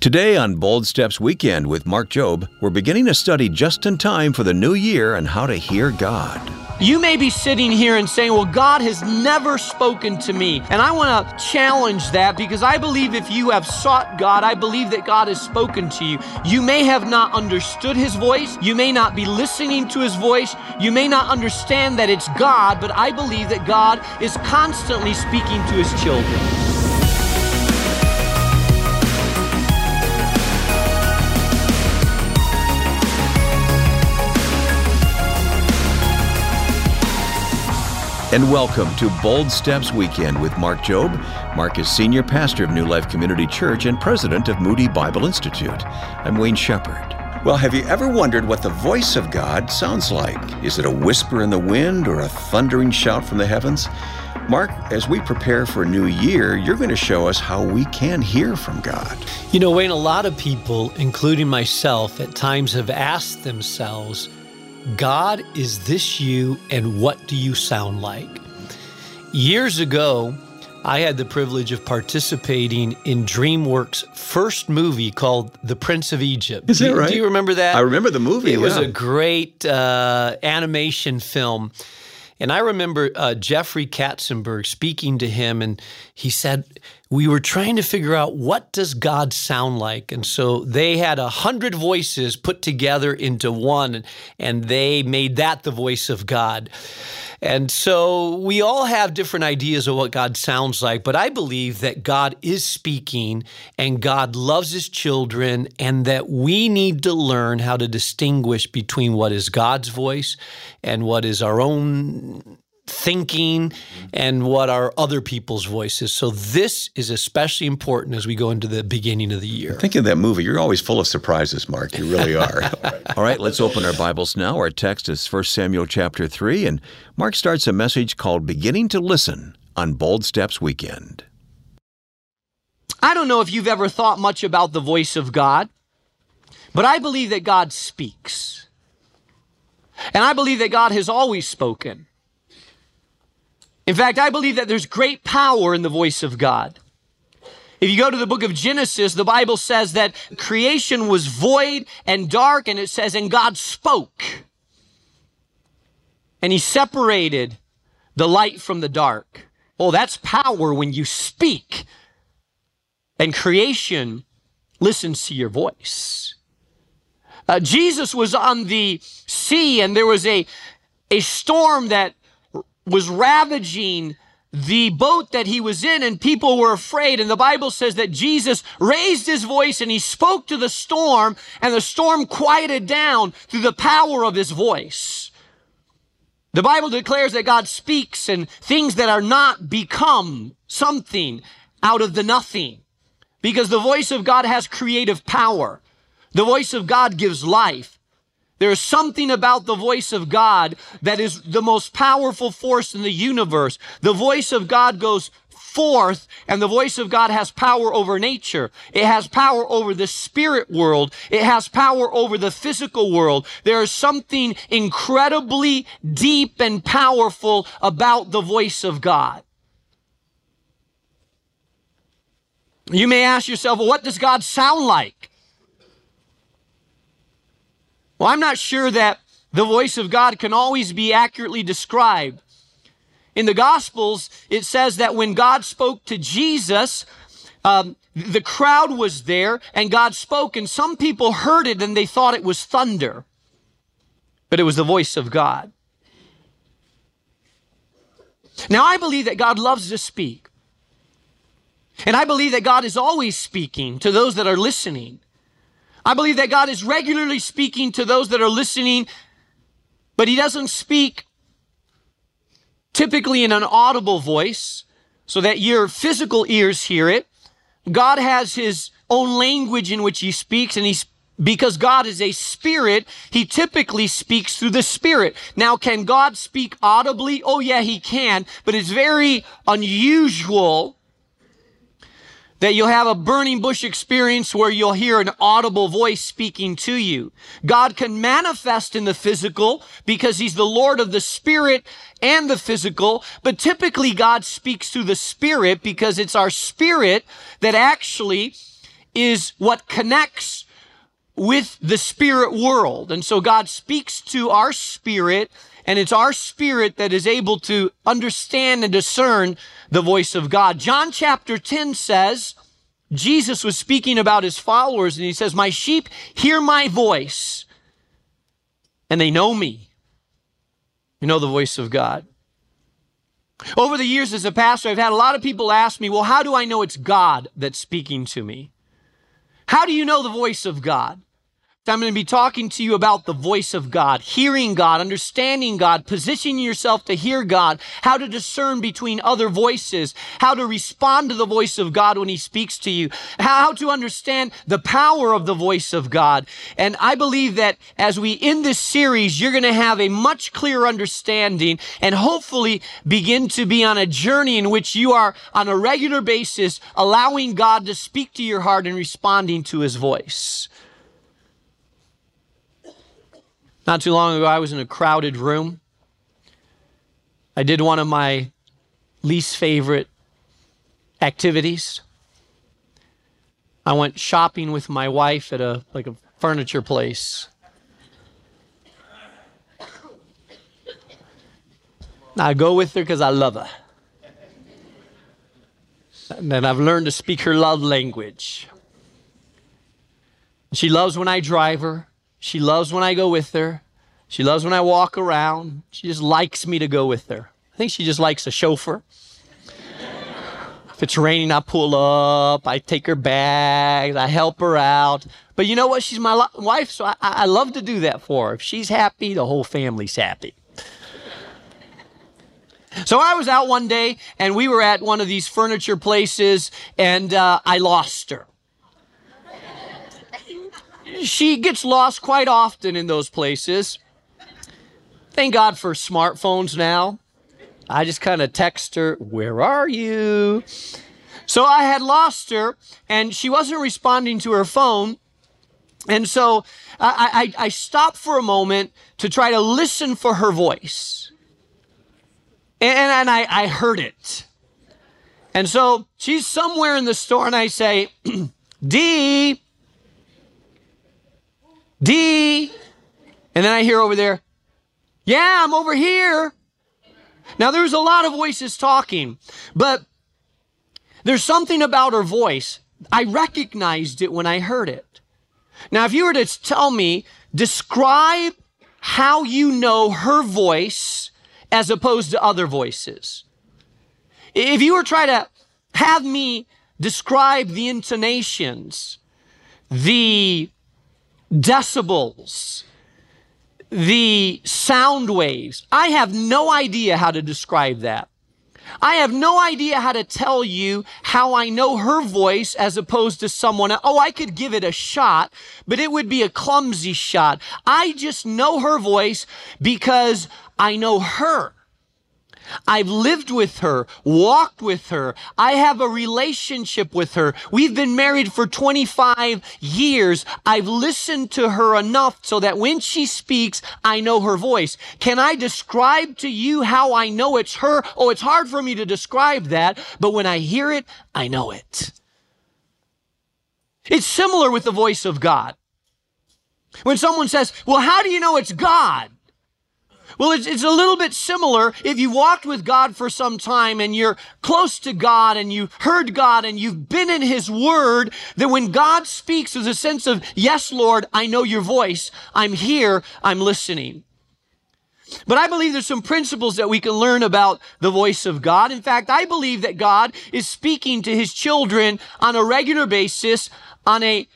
Today on Bold Steps Weekend with Mark Jobe, we're beginning a study just in time for the new year on how to hear God. You may be sitting here and saying, Well, God has never spoken to me. And I want to challenge that because I believe if you have sought God, I believe that God has spoken to you. You may have not understood His voice. You may not be listening to His voice. You may not understand that it's God, but I believe that God is constantly speaking to His children. And welcome to Bold Steps Weekend with Mark Jobe. Mark is senior pastor of New Life Community Church and president of Moody Bible Institute. I'm Wayne Shepherd. Well, have you ever wondered what the voice of God sounds like? Is it a whisper in the wind or a thundering shout from the heavens? Mark, as we prepare for a new year, you're going to show us how we can hear from God. You know, Wayne, a lot of people, including myself, at times have asked themselves, God, is this you and what do you sound like? Years ago, I had the privilege of participating in DreamWorks' first movie called The Prince of Egypt. Is that do, right? Do you remember that? I remember the movie. It yeah. was a great uh, animation film. And I remember uh, Jeffrey Katzenberg speaking to him, and he said, we were trying to figure out what does God sound like. And so they had a hundred voices put together into one, and they made that the voice of God. And so we all have different ideas of what God sounds like, but I believe that God is speaking and God loves his children, and that we need to learn how to distinguish between what is God's voice and what is our own thinking and what are other people's voices. So this is especially important as we go into the beginning of the year. Think of that movie. You're always full of surprises, Mark. You really are. All right, let's open our Bibles now. Our text is 1 Samuel chapter 3, and Mark starts a message called Beginning to Listen on Bold Steps Weekend. I don't know if you've ever thought much about the voice of God, but I believe that God speaks. And I believe that God has always spoken. In fact, I believe that there's great power in the voice of God. If you go to the book of Genesis, the Bible says that creation was void and dark, and it says, and God spoke. And he separated the light from the dark. Oh, that's power when you speak. And creation listens to your voice. Uh, Jesus was on the sea, and there was a, a storm that was ravaging the boat that he was in and people were afraid. And the Bible says that Jesus raised his voice and he spoke to the storm and the storm quieted down through the power of his voice. The Bible declares that God speaks and things that are not become something out of the nothing because the voice of God has creative power. The voice of God gives life. There is something about the voice of God that is the most powerful force in the universe. The voice of God goes forth and the voice of God has power over nature. It has power over the spirit world. It has power over the physical world. There is something incredibly deep and powerful about the voice of God. You may ask yourself, well, what does God sound like? Well, I'm not sure that the voice of God can always be accurately described. In the Gospels, it says that when God spoke to Jesus, um, the crowd was there and God spoke, and some people heard it and they thought it was thunder, but it was the voice of God. Now, I believe that God loves to speak. And I believe that God is always speaking to those that are listening. I believe that God is regularly speaking to those that are listening, but He doesn't speak typically in an audible voice so that your physical ears hear it. God has His own language in which He speaks, and He's because God is a spirit, he typically speaks through the spirit. Now, can God speak audibly? Oh, yeah, he can, but it's very unusual that you'll have a burning bush experience where you'll hear an audible voice speaking to you. God can manifest in the physical because he's the Lord of the spirit and the physical, but typically God speaks through the spirit because it's our spirit that actually is what connects with the spirit world. And so God speaks to our spirit, and it's our spirit that is able to understand and discern the voice of God. John chapter 10 says, Jesus was speaking about his followers, and he says, My sheep hear my voice, and they know me. You know the voice of God. Over the years as a pastor, I've had a lot of people ask me, Well, how do I know it's God that's speaking to me? How do you know the voice of God? I'm going to be talking to you about the voice of God, hearing God, understanding God, positioning yourself to hear God, how to discern between other voices, how to respond to the voice of God when He speaks to you, how to understand the power of the voice of God. And I believe that as we end this series, you're going to have a much clearer understanding and hopefully begin to be on a journey in which you are on a regular basis allowing God to speak to your heart and responding to His voice. Not too long ago, I was in a crowded room. I did one of my least favorite activities. I went shopping with my wife at a like a furniture place. I go with her because I love her. And then I've learned to speak her love language. She loves when I drive her. She loves when I go with her. She loves when I walk around. She just likes me to go with her. I think she just likes a chauffeur. if it's raining, I pull up, I take her bags, I help her out. But you know what? She's my lo- wife, so I, I love to do that for her. If she's happy, the whole family's happy. So I was out one day and we were at one of these furniture places and uh, I lost her she gets lost quite often in those places. Thank God for smartphones now. I just kind of text her, Where are you? So I had lost her and she wasn't responding to her phone. And so I, I, I stopped for a moment to try to listen for her voice. And, and I, I heard it. And so she's somewhere in the store, and I say, D, D. And then I hear over there, yeah, I'm over here. Now there's a lot of voices talking, but there's something about her voice. I recognized it when I heard it. Now, if you were to tell me, describe how you know her voice as opposed to other voices. If you were trying to have me describe the intonations, the decibels, the sound waves. I have no idea how to describe that. I have no idea how to tell you how I know her voice as opposed to someone. Oh, I could give it a shot, but it would be a clumsy shot. I just know her voice because I know her. I've lived with her, walked with her. I have a relationship with her. We've been married for 25 years. I've listened to her enough so that when she speaks, I know her voice. Can I describe to you how I know it's her? Oh, it's hard for me to describe that, but when I hear it, I know it. It's similar with the voice of God. When someone says, well, how do you know it's God? Well, it's, it's a little bit similar if you've walked with God for some time and you're close to God and you heard God and you've been in His Word, that when God speaks, there's a sense of, yes, Lord, I know your voice. I'm here. I'm listening. But I believe there's some principles that we can learn about the voice of God. In fact, I believe that God is speaking to his children on a regular basis, on a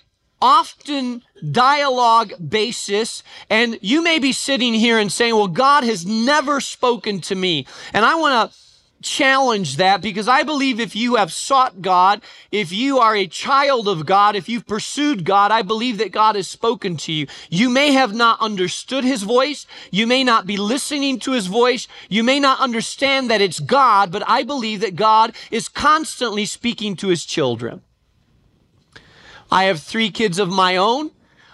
often dialogue basis. And you may be sitting here and saying, well, God has never spoken to me. And I want to challenge that because I believe if you have sought God, if you are a child of God, if you've pursued God, I believe that God has spoken to you. You may have not understood his voice. You may not be listening to his voice. You may not understand that it's God, but I believe that God is constantly speaking to his children. I have three kids of my own.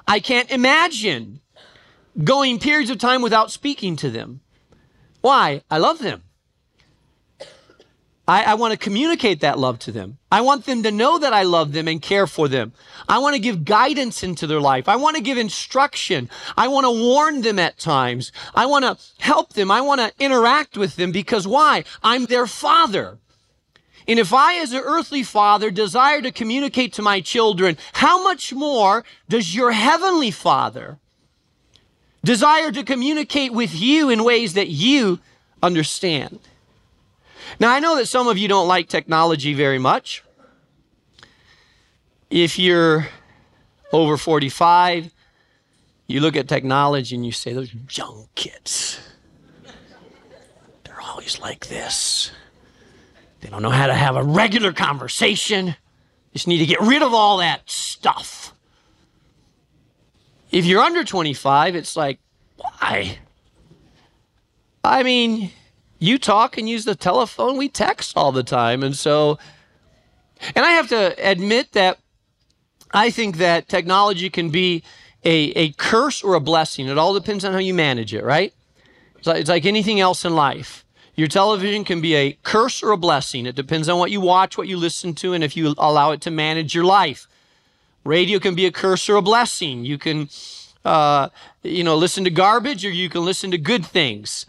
I can't imagine going periods of time without speaking to them. Why? I love them. I, I want to communicate that love to them. I want them to know that I love them and care for them. I want to give guidance into their life. I want to give instruction. I want to warn them at times. I want to help them. I want to interact with them because why? I'm their father. And if I, as an earthly father, desire to communicate to my children, how much more does your heavenly father desire to communicate with you in ways that you understand? Now, I know that some of you don't like technology very much. If you're over 45, you look at technology and you say, those young kids, they're always like this. They don't know how to have a regular conversation. Just need to get rid of all that stuff. If you're under 25, it's like, why? I mean, you talk and use the telephone, we text all the time. And so, and I have to admit that I think that technology can be a, a curse or a blessing. It all depends on how you manage it, right? It's like, it's like anything else in life. Your television can be a curse or a blessing. It depends on what you watch, what you listen to, and if you allow it to manage your life. Radio can be a curse or a blessing. You can, uh, you know, listen to garbage or you can listen to good things.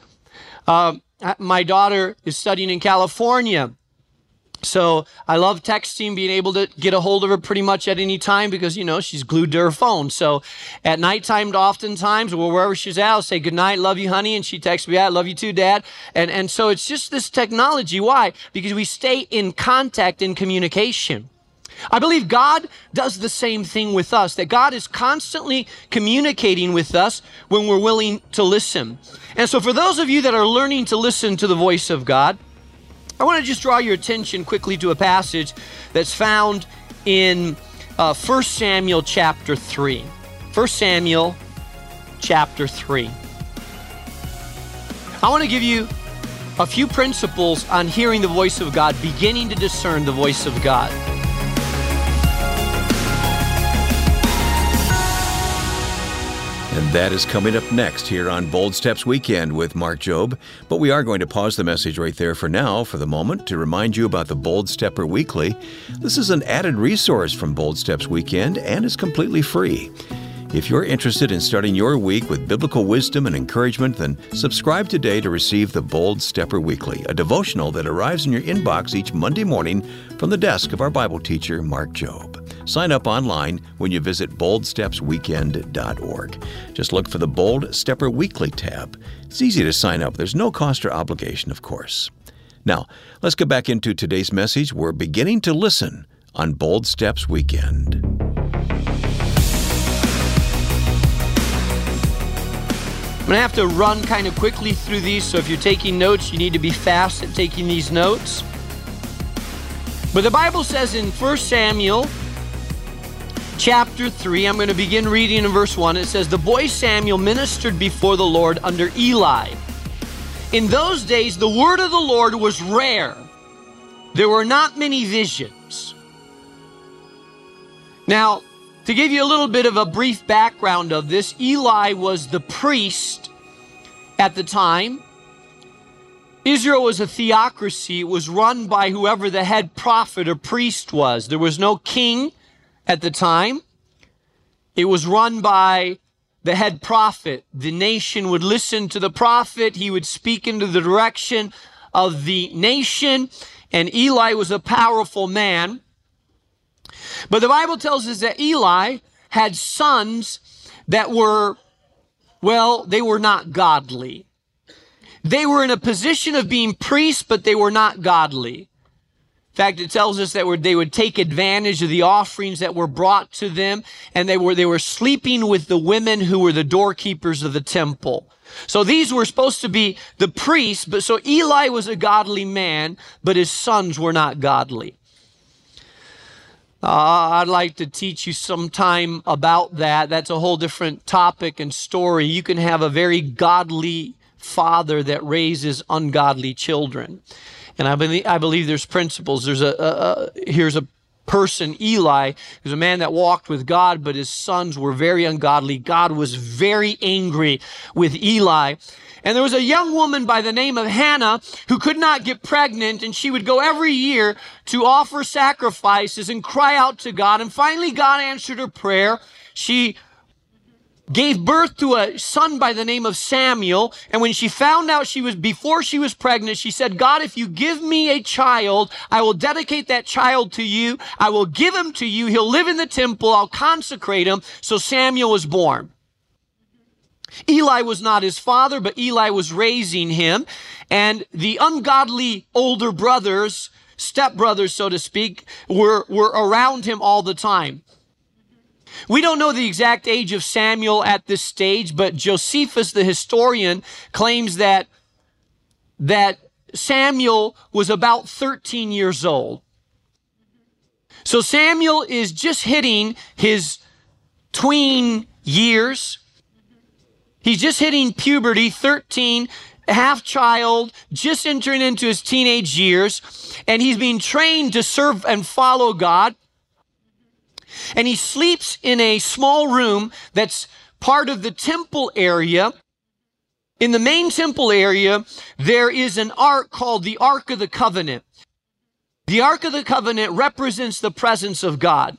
Uh, my daughter is studying in California. So I love texting, being able to get a hold of her pretty much at any time because, you know, she's glued to her phone. So at nighttime, oftentimes, or wherever she's at, I'll say, good night, love you, honey. And she texts me, I love you too, dad. And, and so it's just this technology. Why? Because we stay in contact in communication. I believe God does the same thing with us, that God is constantly communicating with us when we're willing to listen. And so, for those of you that are learning to listen to the voice of God, I want to just draw your attention quickly to a passage that's found in uh, 1 Samuel chapter 3. 1 Samuel chapter 3. I want to give you a few principles on hearing the voice of God, beginning to discern the voice of God. And that is coming up next here on Bold Steps Weekend with Mark Jobe. But we are going to pause the message right there for now, for the moment, to remind you about the Bold Stepper Weekly. This is an added resource from Bold Steps Weekend and is completely free. If you're interested in starting your week with biblical wisdom and encouragement, then subscribe today to receive the Bold Stepper Weekly, a devotional that arrives in your inbox each Monday morning from the desk of our Bible teacher, Mark Jobe. Sign up online when you visit boldstepsweekend.org. Just look for the Bold Stepper Weekly tab. It's easy to sign up, there's no cost or obligation, of course. Now, let's get back into today's message. We're beginning to listen on Bold Steps Weekend. I'm going to have to run kind of quickly through these, so if you're taking notes, you need to be fast at taking these notes. But the Bible says in 1 Samuel chapter 3, I'm going to begin reading in verse 1. It says, The boy Samuel ministered before the Lord under Eli. In those days, the word of the Lord was rare. There were not many visions. Now, to give you a little bit of a brief background of this, Eli was the priest at the time. Israel was a theocracy. It was run by whoever the head prophet or priest was. There was no king at the time. It was run by the head prophet. The nation would listen to the prophet. He would speak into the direction of the nation. And Eli was a powerful man. But the Bible tells us that Eli had sons that were, well, they were not godly. They were in a position of being priests, but they were not godly. In fact, it tells us that they would take advantage of the offerings that were brought to them, and they were, they were sleeping with the women who were the doorkeepers of the temple. So these were supposed to be the priests, but so Eli was a godly man, but his sons were not godly. Uh, I'd like to teach you sometime about that. That's a whole different topic and story. You can have a very godly father that raises ungodly children. And I believe, I believe there's principles. There's a, a, a here's a person, Eli, was a man that walked with God, but his sons were very ungodly. God was very angry with Eli. And there was a young woman by the name of Hannah who could not get pregnant, and she would go every year to offer sacrifices and cry out to God. And finally, God answered her prayer. She gave birth to a son by the name of Samuel. And when she found out she was, before she was pregnant, she said, God, if you give me a child, I will dedicate that child to you. I will give him to you. He'll live in the temple. I'll consecrate him. So Samuel was born. Eli was not his father, but Eli was raising him. And the ungodly older brothers, stepbrothers, so to speak, were, were around him all the time. We don't know the exact age of Samuel at this stage, but Josephus, the historian, claims that, that Samuel was about 13 years old. So Samuel is just hitting his tween years. He's just hitting puberty, 13, half child, just entering into his teenage years, and he's being trained to serve and follow God. And he sleeps in a small room that's part of the temple area. In the main temple area, there is an ark called the Ark of the Covenant. The Ark of the Covenant represents the presence of God.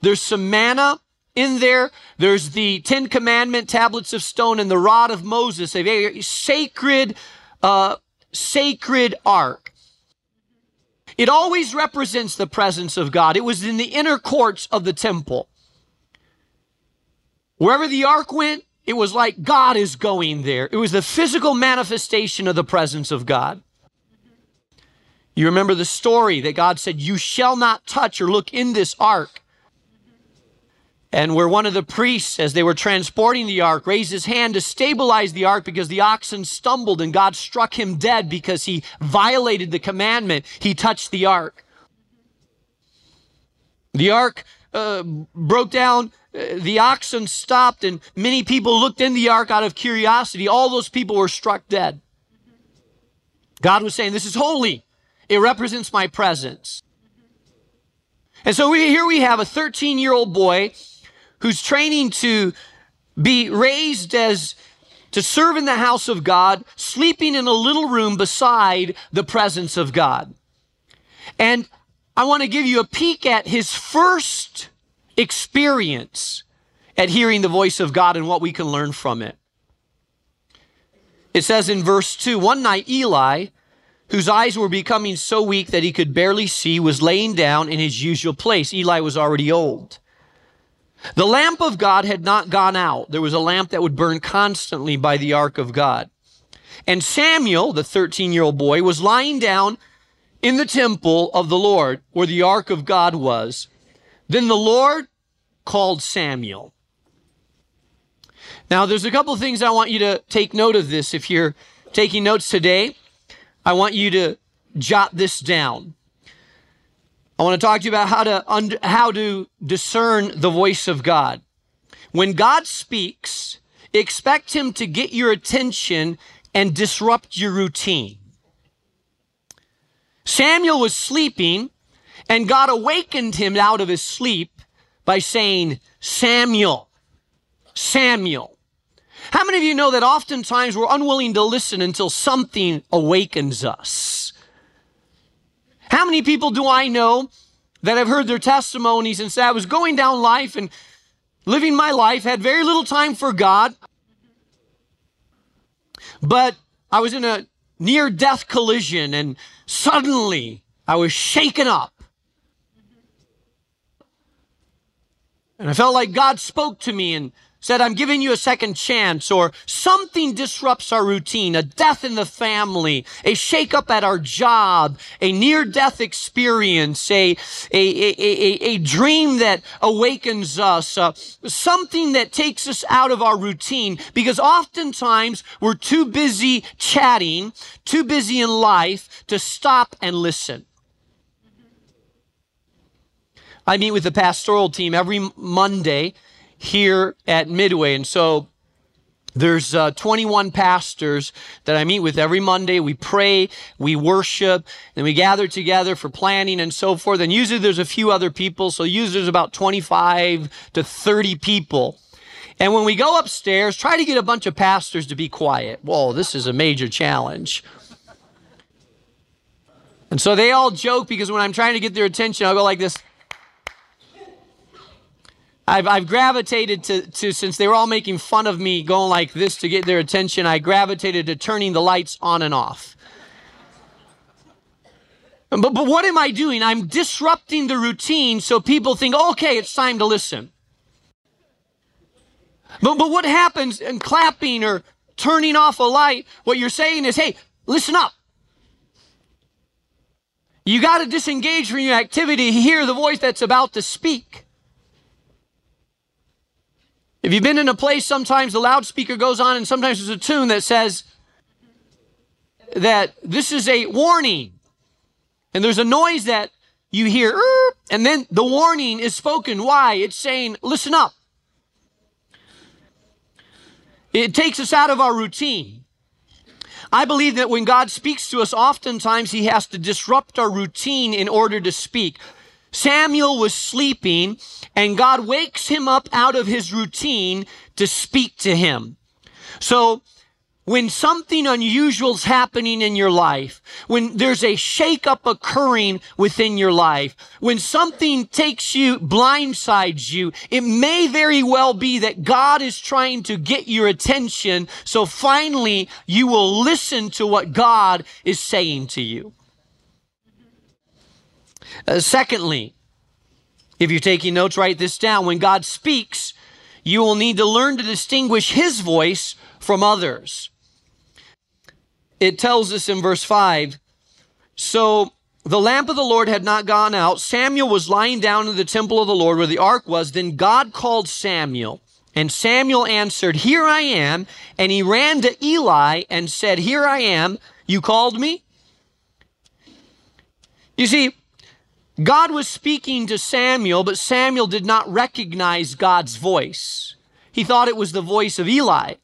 There's some manna in there. There's the Ten Commandment tablets of stone and the rod of Moses, a very sacred, uh, sacred ark. It always represents the presence of God. It was in the inner courts of the temple. Wherever the ark went, it was like God is going there. It was the physical manifestation of the presence of God. You remember the story that God said, You shall not touch or look in this ark and where one of the priests, as they were transporting the ark, raised his hand to stabilize the ark because the oxen stumbled and God struck him dead because he violated the commandment. He touched the ark. The ark uh, broke down, uh, the oxen stopped, and many people looked in the ark out of curiosity. All those people were struck dead. God was saying, This is holy, it represents my presence. And so we, here we have a 13 year old boy who's training to be raised as to serve in the house of God, sleeping in a little room beside the presence of God. And I want to give you a peek at his first experience at hearing the voice of God and what we can learn from it. It says in verse 2 One night, Eli, whose eyes were becoming so weak that he could barely see, was laying down in his usual place. Eli was already old. The lamp of God had not gone out. There was a lamp that would burn constantly by the ark of God. And Samuel, the 13 year old boy, was lying down in the temple of the Lord where the ark of God was. Then the Lord called Samuel. Now, there's a couple of things I want you to take note of this. If you're taking notes today, I want you to jot this down. I want to talk to you about how to how to discern the voice of God. When God speaks, expect him to get your attention and disrupt your routine. Samuel was sleeping and God awakened him out of his sleep by saying, Samuel, Samuel. How many of you know that oftentimes we're unwilling to listen until something awakens us? How many people do I know that have heard their testimonies and said, I was going down life and living my life, had very little time for God, but I was in a near death collision and suddenly I was shaken up. And I felt like God spoke to me and said, I'm giving you a second chance, or something disrupts our routine, a death in the family, a shakeup at our job, a near death experience, a, a, a, a, dream that awakens us, uh, something that takes us out of our routine, because oftentimes we're too busy chatting, too busy in life to stop and listen. I meet with the pastoral team every Monday here at Midway. And so There's uh, 21 pastors that I meet with every Monday. We pray, we worship, and we gather together for planning and so forth. And usually there's a few other people, so usually there's about 25 to 30 people. And when we go upstairs, try to get a bunch of pastors to be quiet. Whoa, this is a major challenge. And so they all joke because when I'm trying to get their attention, I'll go like this. I've, I've gravitated to, to, since they were all making fun of me going like this to get their attention, I gravitated to turning the lights on and off. But, but what am I doing? I'm disrupting the routine so people think, okay, it's time to listen. But, but what happens in clapping or turning off a light? What you're saying is, hey, listen up. You got to disengage from your activity, hear the voice that's about to speak. If you've been in a place, sometimes the loudspeaker goes on, and sometimes there's a tune that says that this is a warning. And there's a noise that you hear, and then the warning is spoken. Why? It's saying, listen up. It takes us out of our routine. I believe that when God speaks to us, oftentimes he has to disrupt our routine in order to speak. Samuel was sleeping and God wakes him up out of his routine to speak to him. So when something unusual is happening in your life, when there's a shakeup occurring within your life, when something takes you, blindsides you, it may very well be that God is trying to get your attention. So finally, you will listen to what God is saying to you. Uh, secondly, if you're taking notes, write this down. When God speaks, you will need to learn to distinguish his voice from others. It tells us in verse 5 So the lamp of the Lord had not gone out. Samuel was lying down in the temple of the Lord where the ark was. Then God called Samuel. And Samuel answered, Here I am. And he ran to Eli and said, Here I am. You called me? You see, God was speaking to Samuel, but Samuel did not recognize God's voice. He thought it was the voice of Eli.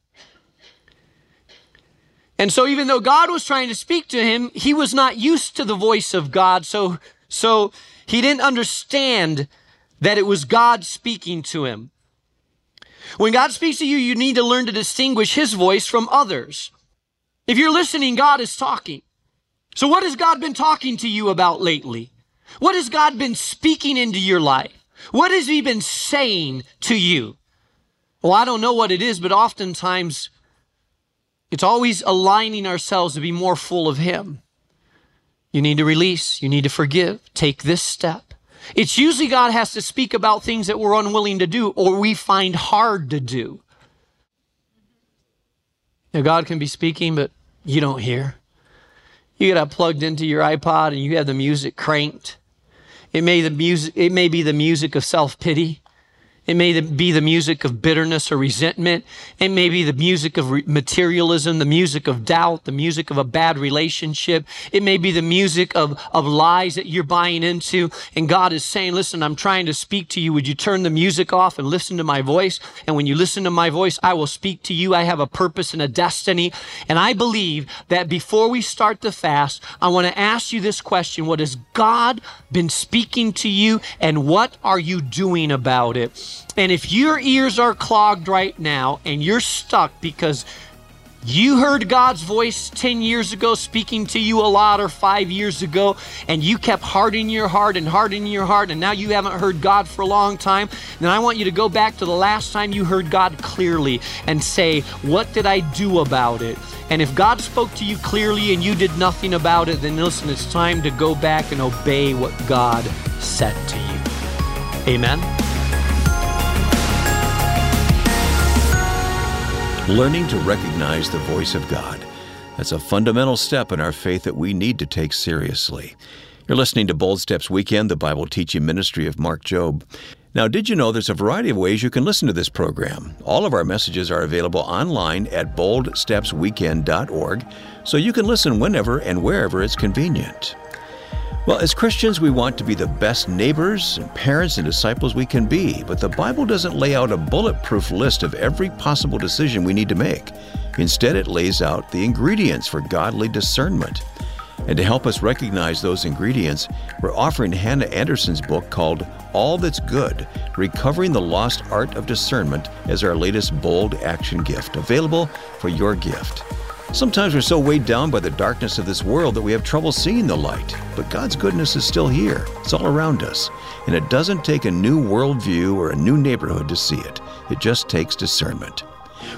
And so even though God was trying to speak to him, he was not used to the voice of God. So, so he didn't understand that it was God speaking to him. When God speaks to you, you need to learn to distinguish his voice from others. If you're listening, God is talking. So what has God been talking to you about lately? What has God been speaking into your life? What has He been saying to you? Well, I don't know what it is, but oftentimes it's always aligning ourselves to be more full of Him. You need to release, you need to forgive, take this step. It's usually God has to speak about things that we're unwilling to do or we find hard to do. Now, God can be speaking, but you don't hear. You got it uh, plugged into your iPod and you have the music cranked. It may, the music, it may be the music of self pity. It may be the music of bitterness or resentment. It may be the music of materialism, the music of doubt, the music of a bad relationship. It may be the music of, of lies that you're buying into. And God is saying, listen, I'm trying to speak to you. Would you turn the music off and listen to my voice? And when you listen to my voice, I will speak to you. I have a purpose and a destiny. And I believe that before we start the fast, I want to ask you this question. What has God been speaking to you? And what are you doing about it? And if your ears are clogged right now and you're stuck because you heard God's voice 10 years ago speaking to you a lot or five years ago, and you kept hardening your heart and hardening your heart, and now you haven't heard God for a long time, then I want you to go back to the last time you heard God clearly and say, What did I do about it? And if God spoke to you clearly and you did nothing about it, then listen, it's time to go back and obey what God said to you. Amen. Learning to recognize the voice of God. That's a fundamental step in our faith that we need to take seriously. You're listening to Bold Steps Weekend, the Bible teaching ministry of Mark Jobe. Now, did you know there's a variety of ways you can listen to this program? All of our messages are available online at boldstepsweekend.org, so you can listen whenever and wherever it's convenient. Well, as Christians, we want to be the best neighbors and parents and disciples we can be, but the Bible doesn't lay out a bulletproof list of every possible decision we need to make. Instead, it lays out the ingredients for godly discernment. And to help us recognize those ingredients, we're offering Hannah Anderson's book called All That's Good Recovering the Lost Art of Discernment as our latest bold action gift, available for your gift. Sometimes we're so weighed down by the darkness of this world that we have trouble seeing the light. But God's goodness is still here. It's all around us. And it doesn't take a new worldview or a new neighborhood to see it, it just takes discernment.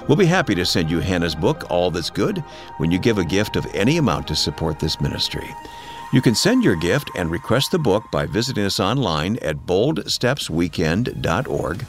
We'll be happy to send you Hannah's book, All That's Good, when you give a gift of any amount to support this ministry. You can send your gift and request the book by visiting us online at boldstepsweekend.org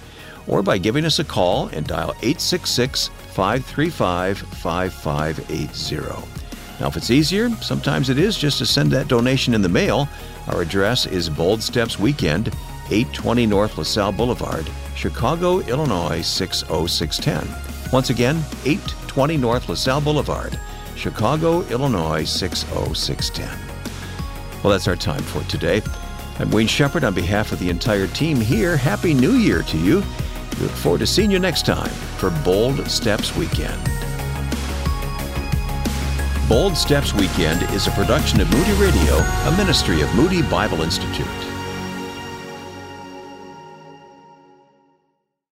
or by giving us a call and dial 866 535 5580. Now, if it's easier, sometimes it is just to send that donation in the mail. Our address is Bold Steps Weekend, 820 North LaSalle Boulevard, Chicago, Illinois 60610. Once again, 820 North LaSalle Boulevard, Chicago, Illinois 60610. Well, that's our time for today. I'm Wayne Shepherd on behalf of the entire team here. Happy New Year to you. We look forward to seeing you next time for Bold Steps Weekend. Bold Steps Weekend is a production of Moody Radio, a ministry of Moody Bible Institute.